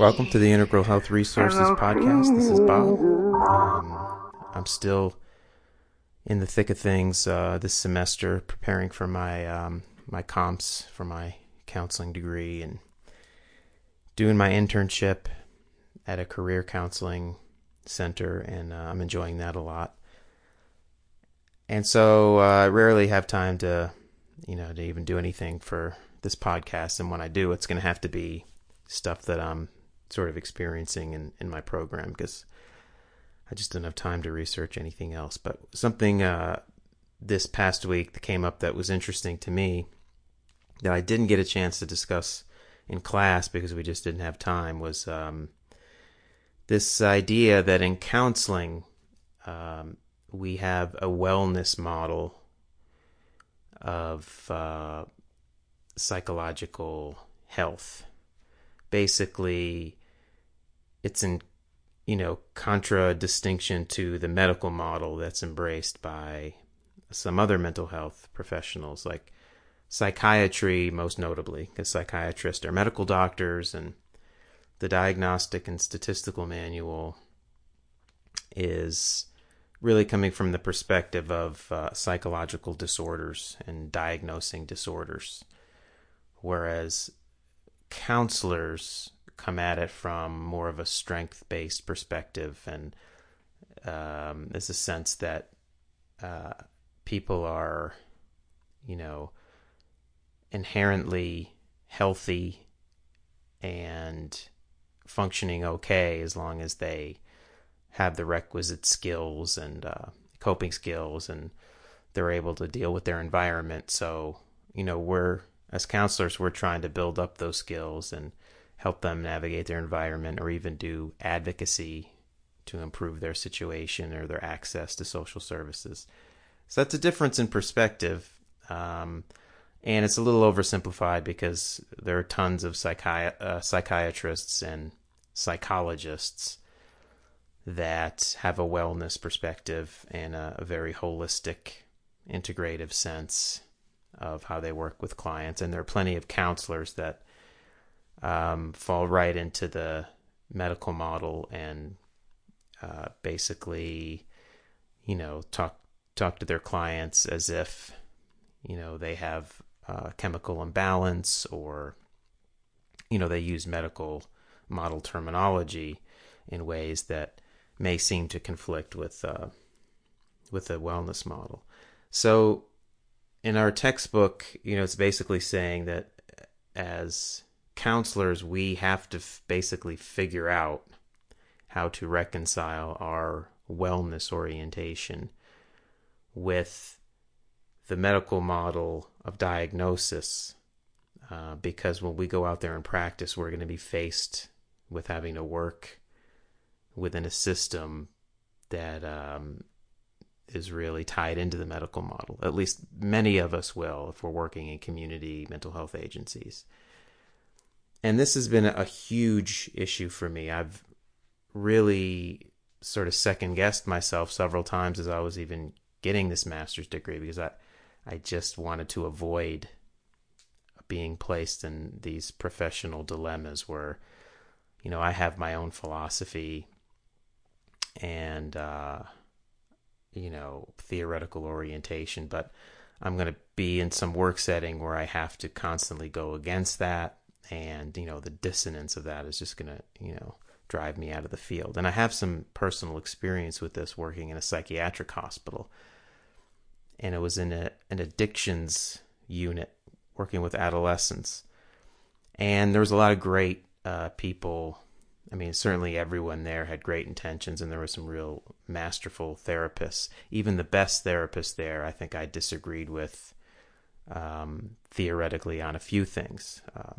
Welcome to the Integral Health Resources Podcast. This is Bob. Um, I'm still in the thick of things uh, this semester, preparing for my um, my comps for my counseling degree and doing my internship at a career counseling center, and uh, I'm enjoying that a lot. And so uh, I rarely have time to, you know, to even do anything for this podcast. And when I do, it's going to have to be stuff that I'm sort of experiencing in, in my program because I just didn't have time to research anything else. But something uh, this past week that came up that was interesting to me that I didn't get a chance to discuss in class because we just didn't have time was um, this idea that in counseling um, we have a wellness model of uh, psychological health basically it's in you know contradistinction to the medical model that's embraced by some other mental health professionals like psychiatry most notably because psychiatrists are medical doctors and the diagnostic and statistical manual is really coming from the perspective of uh, psychological disorders and diagnosing disorders. Whereas counselors come at it from more of a strength based perspective. And um, there's a sense that uh, people are you know inherently healthy and functioning okay as long as they have the requisite skills and uh, coping skills and they're able to deal with their environment. So you know we're as counselors, we're trying to build up those skills and help them navigate their environment or even do advocacy to improve their situation or their access to social services. So that's a difference in perspective. Um, and it's a little oversimplified because there are tons of psychi- uh, psychiatrists and psychologists that have a wellness perspective and a, a very holistic, integrative sense of how they work with clients, and there are plenty of counselors that um, fall right into the medical model and uh, basically, you know, talk talk to their clients as if you know they have a chemical imbalance or you know they use medical model terminology in ways that may seem to conflict with uh, with the wellness model. So in our textbook, you know, it's basically saying that as counselors, we have to f- basically figure out how to reconcile our wellness orientation with the medical model of diagnosis. Uh, because when we go out there and practice, we're going to be faced with having to work within a system that um, is really tied into the medical model. At least many of us will if we're working in community mental health agencies. And this has been a huge issue for me. I've really sort of second guessed myself several times as I was even getting this master's degree because I I just wanted to avoid being placed in these professional dilemmas where you know I have my own philosophy and uh, you know, theoretical orientation, but I'm going to be in some work setting where I have to constantly go against that. And, you know, the dissonance of that is just going to, you know, drive me out of the field. And I have some personal experience with this working in a psychiatric hospital. And it was in a, an addictions unit working with adolescents. And there was a lot of great uh, people I mean, certainly everyone there had great intentions, and there were some real masterful therapists. Even the best therapist there, I think I disagreed with um, theoretically on a few things. Uh,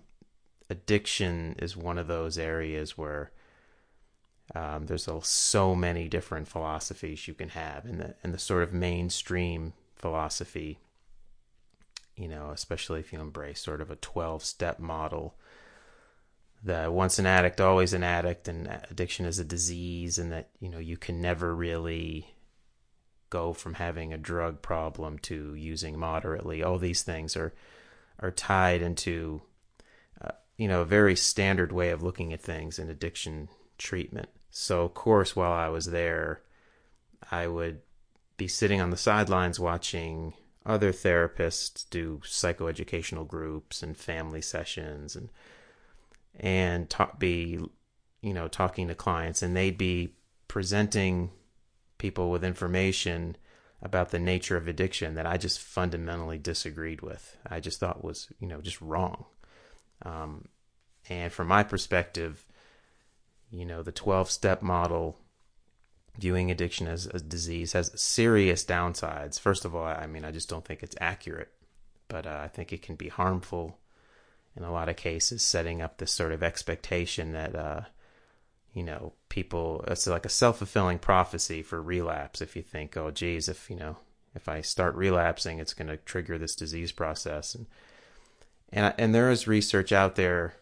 addiction is one of those areas where um, there's a, so many different philosophies you can have, and the and the sort of mainstream philosophy, you know, especially if you embrace sort of a twelve step model the once an addict, always an addict, and addiction is a disease, and that you know you can never really go from having a drug problem to using moderately. All these things are are tied into you know, a very standard way of looking at things in addiction treatment. So, of course, while I was there, I would be sitting on the sidelines watching other therapists do psychoeducational groups and family sessions and and talk, be you know talking to clients and they'd be presenting people with information about the nature of addiction that I just fundamentally disagreed with. I just thought was you know just wrong. Um, and from my perspective, you know the twelve step model viewing addiction as a disease has serious downsides. First of all, I mean, I just don't think it's accurate, but uh, I think it can be harmful in a lot of cases, setting up this sort of expectation that, uh, you know, people, it's like a self fulfilling prophecy for relapse. If you think, oh, geez, if, you know, if I start relapsing, it's going to trigger this disease process. And, and, and there is research out there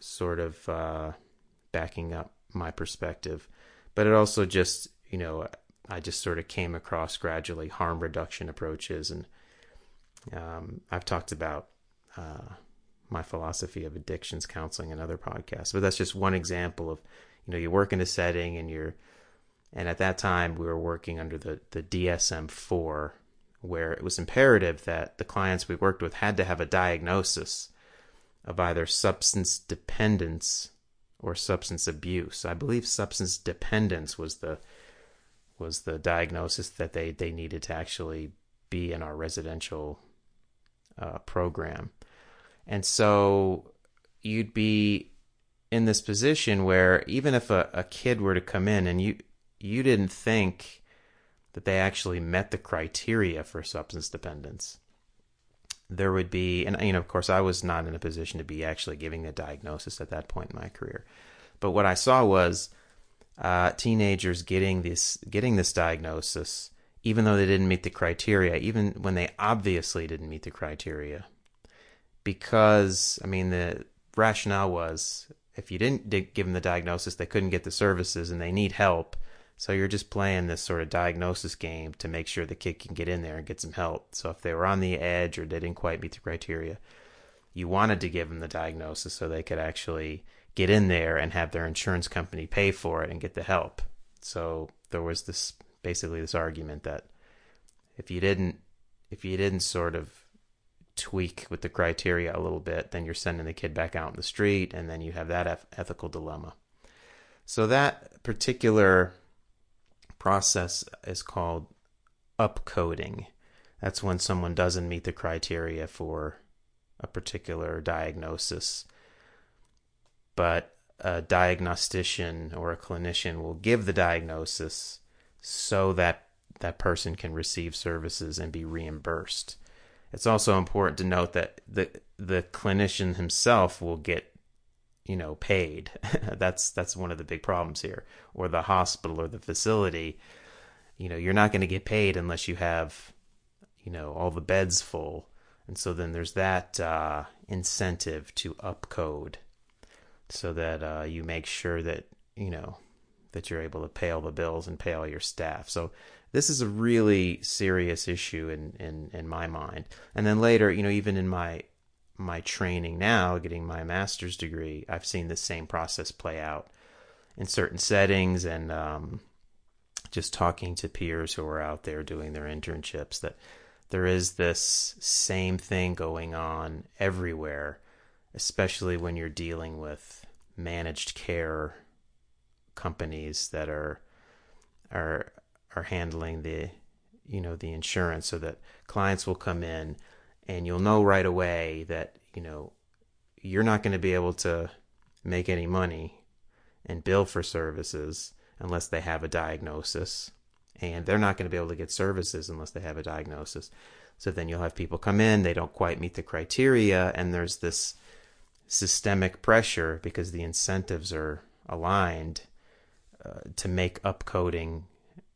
sort of uh, backing up my perspective but it also just you know I just sort of came across gradually harm reduction approaches, and um, I've talked about uh, my philosophy of addictions counseling in other podcasts. But that's just one example of you know you work in a setting and you're and at that time we were working under the the DSM four where it was imperative that the clients we worked with had to have a diagnosis of either substance dependence or substance abuse. I believe substance dependence was the was the diagnosis that they they needed to actually be in our residential uh, program, and so you'd be in this position where even if a, a kid were to come in and you you didn't think that they actually met the criteria for substance dependence there would be, and you know, of course, I was not in a position to be actually giving the diagnosis at that point in my career. But what I saw was uh, teenagers getting this getting this diagnosis, even though they didn't meet the criteria, even when they obviously didn't meet the criteria, because I mean the rationale was if you didn't give them the diagnosis, they couldn't get the services and they need help. So you're just playing this sort of diagnosis game to make sure the kid can get in there and get some help. So if they were on the edge or they didn't quite meet the criteria, you wanted to give them the diagnosis so they could actually get in there and have their insurance company pay for it and get the help. So there was this basically this argument that if you didn't if you didn't sort of tweak with the criteria a little bit, then you're sending the kid back out in the street and then you have that ethical dilemma. So that particular process is called upcoding. That's when someone doesn't meet the criteria for a particular diagnosis. But a diagnostician or a clinician will give the diagnosis so that that person can receive services and be reimbursed. It's also important to note that the the clinician himself will get you know paid. That's that's one of the big problems here. Or the hospital or the facility you know you're not going to get paid unless you have you know all the beds full. And so then there's that uh, incentive to upcode so that uh, you make sure that you know that you're able to pay all the bills and pay all your staff. So this is a really serious issue in in in my mind. And then later you know even in my my training now, getting my master's degree, I've seen the same process play out in certain settings and um, just talking to peers who are out there doing their internships that there is this same thing going on everywhere, especially when you're dealing with managed care companies that are are are handling the you know the insurance so that clients will come in and you'll know right away that you know you're not going to be able to make any money and bill for services unless they have a diagnosis. And they're not going to be able to get services unless they have a diagnosis. So then you'll have people come in they don't quite meet the criteria and there's this systemic pressure because the incentives are aligned uh, to make upcoding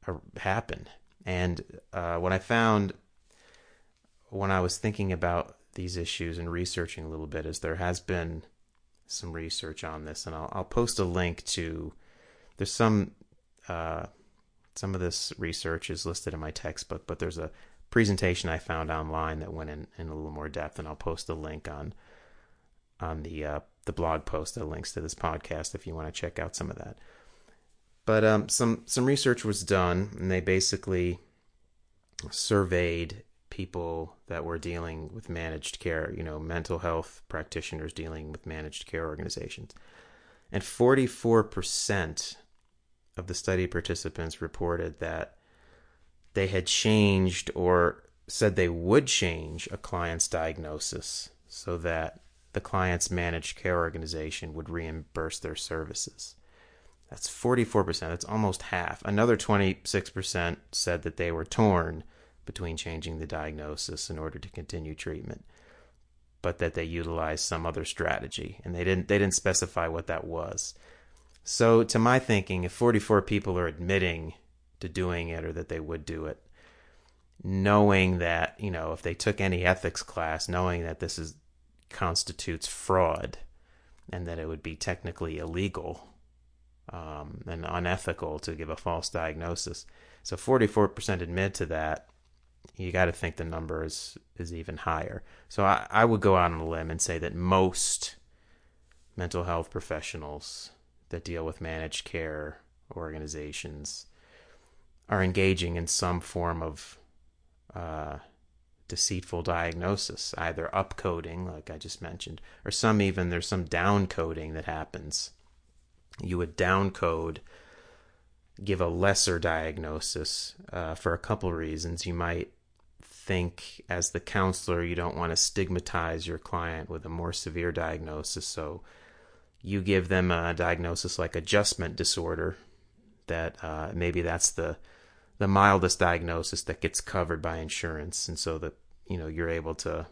uh, happen. And uh, what i found when I was thinking about these issues and researching a little bit is there has been some research on this, and I'll, I'll post a link to. There's some uh, some of this research is listed in my textbook, but there's a presentation I found online that went in, in a little more depth, and I'll post a link on on the uh, the blog post that links to this podcast if you want to check out some of that. But um, some some research was done, and they basically surveyed people that were dealing with managed care, you know, mental health practitioners dealing with managed care organizations. And 44% of the study participants reported that they had changed or said they would change a client's diagnosis so that the client's managed care organization would reimburse their services. That's 44%. That's almost half. Another 26% said that they were torn between changing the diagnosis in order to continue treatment, but that they utilized some other strategy, and they didn't they didn't specify what that was. So, to my thinking, if 44 people are admitting to doing it or that they would do it, knowing that you know if they took any ethics class, knowing that this is constitutes fraud, and that it would be technically illegal um, and unethical to give a false diagnosis. So 44% admit to that you got to think the number is is even higher. So I, I would go out on a limb and say that most mental health professionals that deal with managed care organizations are engaging in some form of uh, deceitful diagnosis, either upcoding, like I just mentioned, or some even there's some downcoding that happens. You would downcode give a lesser diagnosis uh, for a couple reasons. You might think, as the counselor, you don't want to stigmatize your client with a more severe diagnosis. So you give them a diagnosis like adjustment disorder, that uh, maybe that's the the mildest diagnosis that gets covered by insurance, and so that you know you're able to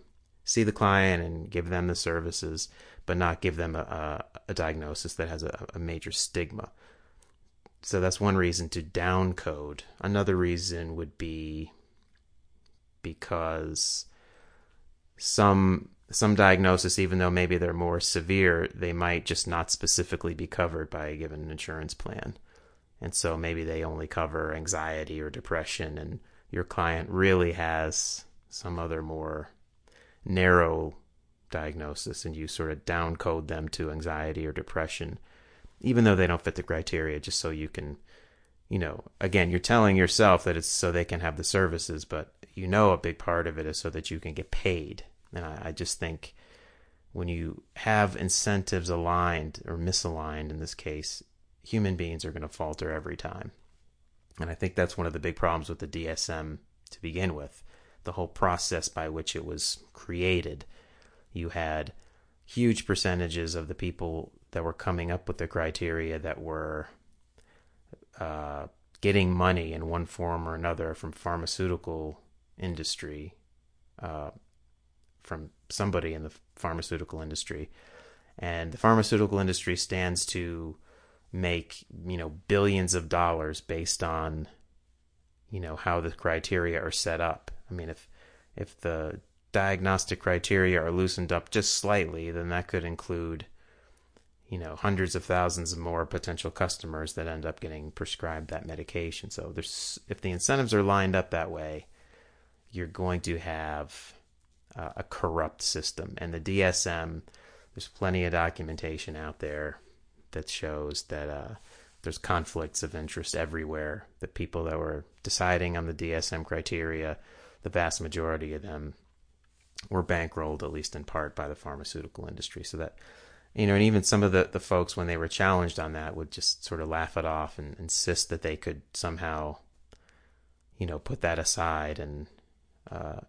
see the client and give them the services, but not give them a, a, a diagnosis that has a, a major stigma. So that's one reason to downcode. Another reason would be because some some diagnosis, even though maybe they're more severe, they might just not specifically be covered by a given insurance plan. And so maybe they only cover anxiety or depression, and your client really has some other more narrow diagnosis, and you sort of downcode them to anxiety or depression even though they don't fit the criteria, just so you can, you know, again, you're telling yourself that it's so they can have the services, but you know, a big part of it is so that you can get paid. And I, I just think when you have incentives aligned or misaligned in this case, human beings are going to falter every time. And I think that's one of the big problems with the DSM to begin with. The whole process by which it was created. You had huge percentages of the people that were coming up with the criteria that were uh, getting money in one form or another from pharmaceutical industry, uh, from somebody in the pharmaceutical industry, and the pharmaceutical industry stands to make you know billions of dollars based on you know how the criteria are set up. I mean, if if the diagnostic criteria are loosened up just slightly, then that could include you know hundreds of thousands of more potential customers that end up getting prescribed that medication. So there's if the incentives are lined up that way, you're going to have uh, a corrupt system. And the DSM, there's plenty of documentation out there that shows that uh, there's conflicts of interest everywhere. The people that were deciding on the DSM criteria, the vast majority of them were bankrolled, at least in part, by the pharmaceutical industry. So that you know, and even some of the, the folks, when they were challenged on that, would just sort of laugh it off and insist that they could somehow, you know, put that aside and uh,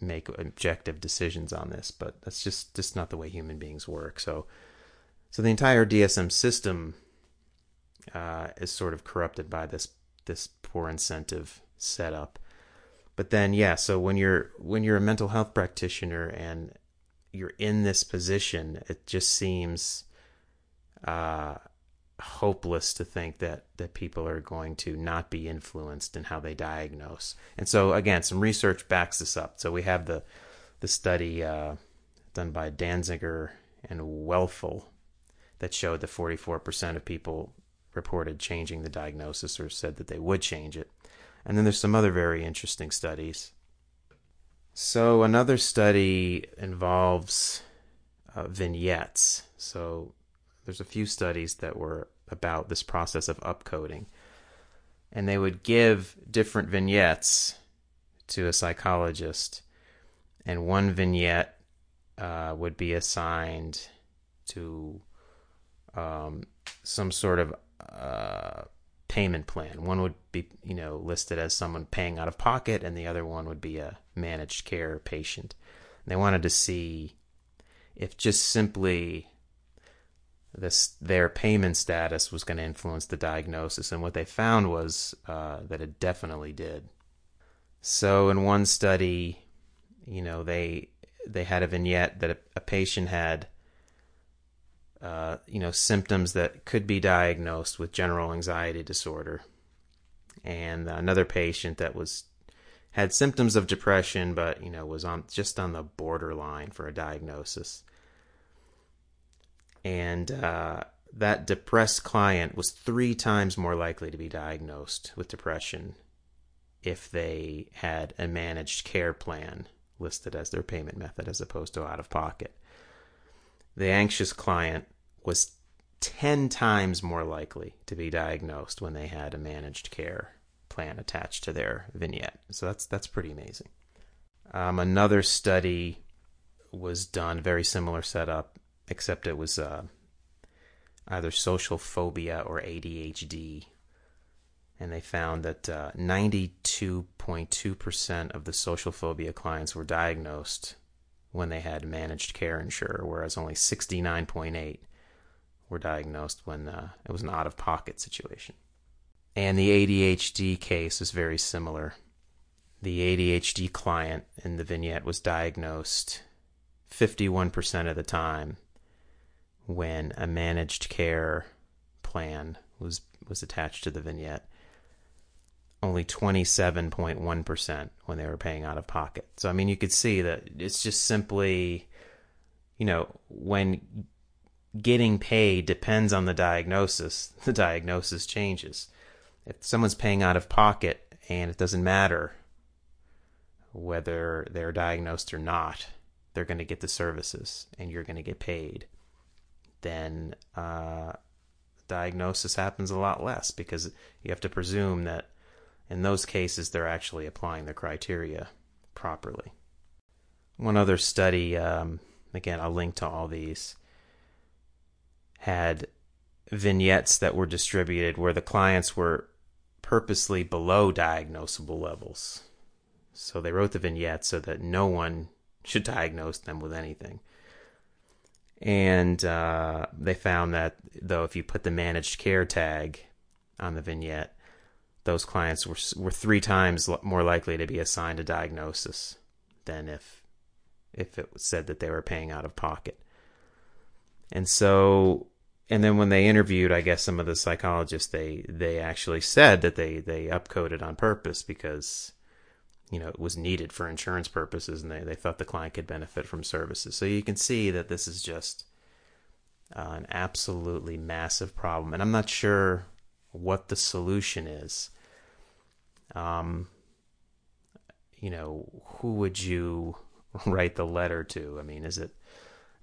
make objective decisions on this. But that's just just not the way human beings work. So, so the entire DSM system uh, is sort of corrupted by this this poor incentive setup. But then, yeah, so when you're when you're a mental health practitioner and you're in this position, it just seems uh, hopeless to think that that people are going to not be influenced in how they diagnose. And so, again, some research backs this up. So we have the the study uh, done by Danzinger and Welfel that showed that 44% of people reported changing the diagnosis or said that they would change it. And then there's some other very interesting studies so another study involves uh, vignettes. So there's a few studies that were about this process of upcoding. And they would give different vignettes to a psychologist, and one vignette uh, would be assigned to um, some sort of uh, payment plan. One would be, you know, listed as someone paying out of pocket, and the other one would be a managed care patient. And they wanted to see if just simply this their payment status was going to influence the diagnosis, and what they found was uh, that it definitely did. So, in one study, you know, they they had a vignette that a, a patient had uh, you know, symptoms that could be diagnosed with general anxiety disorder. And another patient that was had symptoms of depression, but you know was on just on the borderline for a diagnosis. And uh, that depressed client was three times more likely to be diagnosed with depression if they had a managed care plan listed as their payment method as opposed to out of pocket. The anxious client was 10 times more likely to be diagnosed when they had a managed care plan attached to their vignette. So that's that's pretty amazing. Um, another study was done, very similar setup, except it was uh, either social phobia or ADHD. And they found that uh, 92.2% of the social phobia clients were diagnosed when they had managed care insurer, whereas only 69.8 were diagnosed when uh, it was an out of pocket situation. And the ADHD case is very similar. The ADHD client in the vignette was diagnosed 51% of the time when a managed care plan was was attached to the vignette. Only 27.1% when they were paying out of pocket. So I mean you could see that it's just simply you know when getting paid depends on the diagnosis, the diagnosis changes. If someone's paying out of pocket and it doesn't matter whether they're diagnosed or not, they're going to get the services and you're going to get paid, then uh, diagnosis happens a lot less because you have to presume that in those cases they're actually applying the criteria properly. One other study, um, again, I'll link to all these had vignettes that were distributed where the clients were purposely below diagnosable levels. So they wrote the vignette so that no one should diagnose them with anything. And uh, they found that, though, if you put the managed care tag on the vignette, those clients were were three times more likely to be assigned a diagnosis than if if it said that they were paying out of pocket. And so and then when they interviewed, I guess some of the psychologists they they actually said that they they upcoded on purpose because you know it was needed for insurance purposes, and they they thought the client could benefit from services. So you can see that this is just uh, an absolutely massive problem, and I'm not sure what the solution is. Um, you know, who would you write the letter to? I mean, is it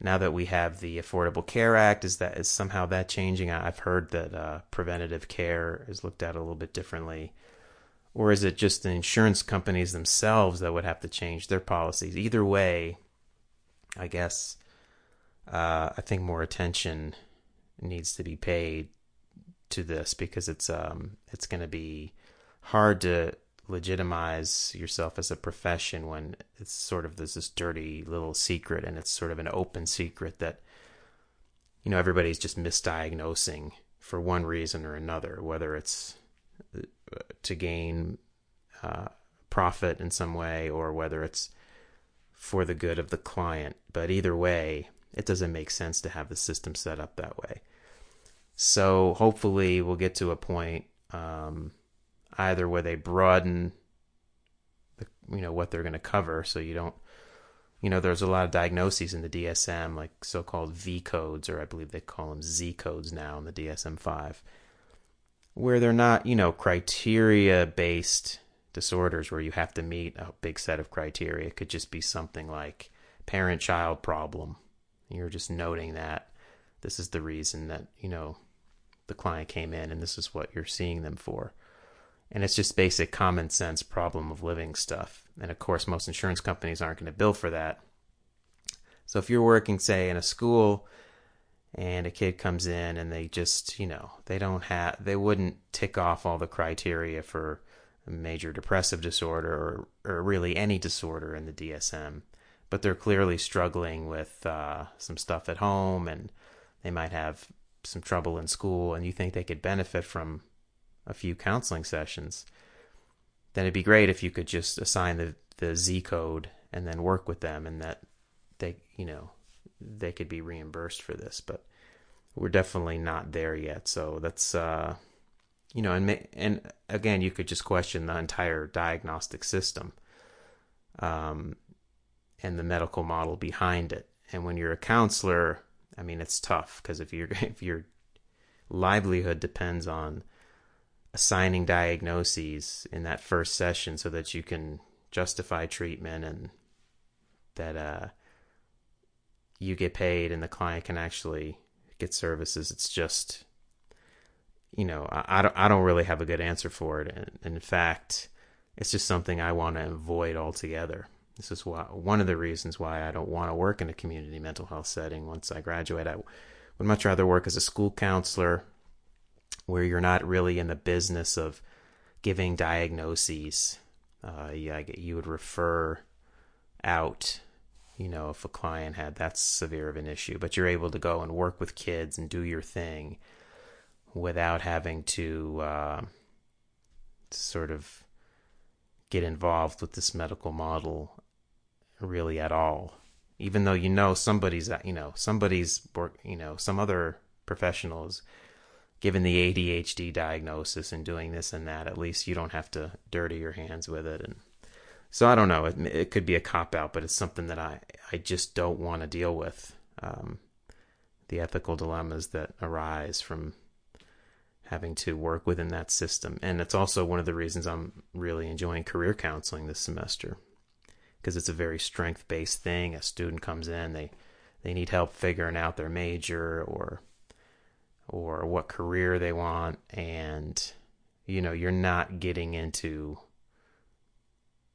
now that we have the Affordable Care Act, is that is somehow that changing? I've heard that uh, preventative care is looked at a little bit differently, or is it just the insurance companies themselves that would have to change their policies? Either way, I guess uh, I think more attention needs to be paid to this because it's um it's going to be hard to legitimize yourself as a profession when it's sort of there's this dirty little secret and it's sort of an open secret that you know everybody's just misdiagnosing for one reason or another whether it's uh, to gain uh, profit in some way or whether it's for the good of the client. But either way it doesn't make sense to have the system set up that way. So hopefully we'll get to a point um, either where they broaden the, you know what they're going to cover so you don't you know there's a lot of diagnoses in the DSM like so-called V codes or I believe they call them Z codes now in the DSM-5 where they're not you know criteria based disorders where you have to meet a big set of criteria it could just be something like parent child problem You're just noting that this is the reason that, you know, the client came in and this is what you're seeing them for. And it's just basic common sense problem of living stuff. And of course, most insurance companies aren't going to bill for that. So if you're working, say, in a school and a kid comes in and they just, you know, they don't have, they wouldn't tick off all the criteria for major depressive disorder or, or really any disorder in the DSM, but they're clearly struggling with uh, some stuff at home and they might have some trouble in school and you think they could benefit from a few counseling sessions, then it'd be great if you could just assign the, the Z code and then work with them and that they, you know, they could be reimbursed for this, but we're definitely not there yet. So that's, uh, you know, and and again, you could just question the entire diagnostic system, um, and the medical model behind it. And when you're a counselor, I mean, it's tough because if your if your livelihood depends on assigning diagnoses in that first session so that you can justify treatment and that uh, you get paid and the client can actually get services. It's just, you know, I, I don't I don't really have a good answer for it, and, and in fact, it's just something I want to avoid altogether. This is why one of the reasons why I don't want to work in a community mental health setting once I graduate. I would much rather work as a school counselor where you're not really in the business of giving diagnoses. Uh, yeah, you would refer out, you know, if a client had that severe of an issue, but you're able to go and work with kids and do your thing without having to uh, sort of get involved with this medical model really at all. Even though you know somebody's, you know, somebody's, you know, some other professionals given the ADHD diagnosis and doing this and that, at least you don't have to dirty your hands with it. And so I don't know. It, it could be a cop out, but it's something that I, I just don't want to deal with. Um, the ethical dilemmas that arise from having to work within that system. And it's also one of the reasons I'm really enjoying career counseling this semester because it's a very strength based thing. A student comes in, they, they need help figuring out their major or or what career they want and you know you're not getting into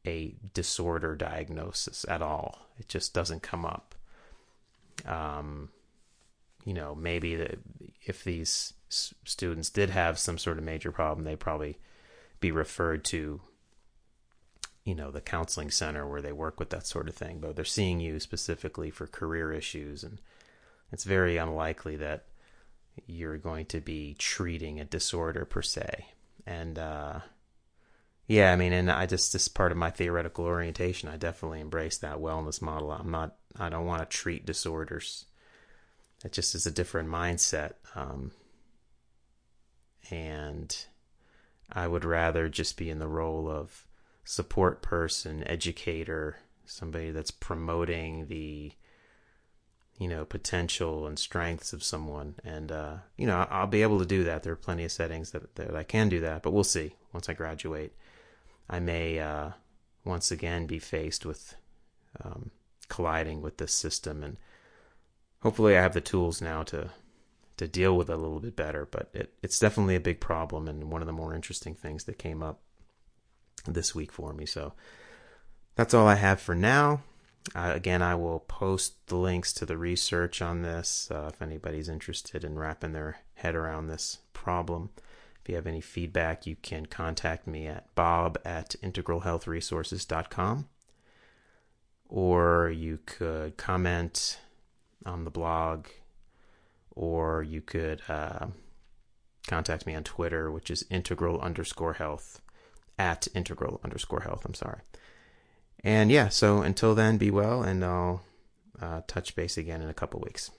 a disorder diagnosis at all. It just doesn't come up. Um you know maybe the, if these students did have some sort of major problem they'd probably be referred to you know the counseling center where they work with that sort of thing. But they're seeing you specifically for career issues and it's very unlikely that you're going to be treating a disorder per se. And uh, yeah, I mean, and I just this part of my theoretical orientation, I definitely embrace that wellness model. I'm not, I don't want to treat disorders. It just is a different mindset. Um, and I would rather just be in the role of support person, educator, somebody that's promoting the you know potential and strengths of someone. And uh, you know i'll be able to do that. There are plenty of settings that, that i can do that but we'll see. Once i graduate i may uh, once again be faced with um, colliding with this system. And hopefully i have the tools now to to deal with it a little bit better but it, it's definitely a big problem and one of the more interesting things that came up this week for me. So that's all i have for now uh, again, I will post the links to the research on this uh, if anybody's interested in wrapping their head around this problem. If you have any feedback, you can contact me at bob at integralhealthresources.com or you could comment on the blog or you could uh, contact me on Twitter, which is integral underscore health at integral underscore health. I'm sorry. And yeah, so until then, be well, and I'll uh, touch base again in a couple weeks.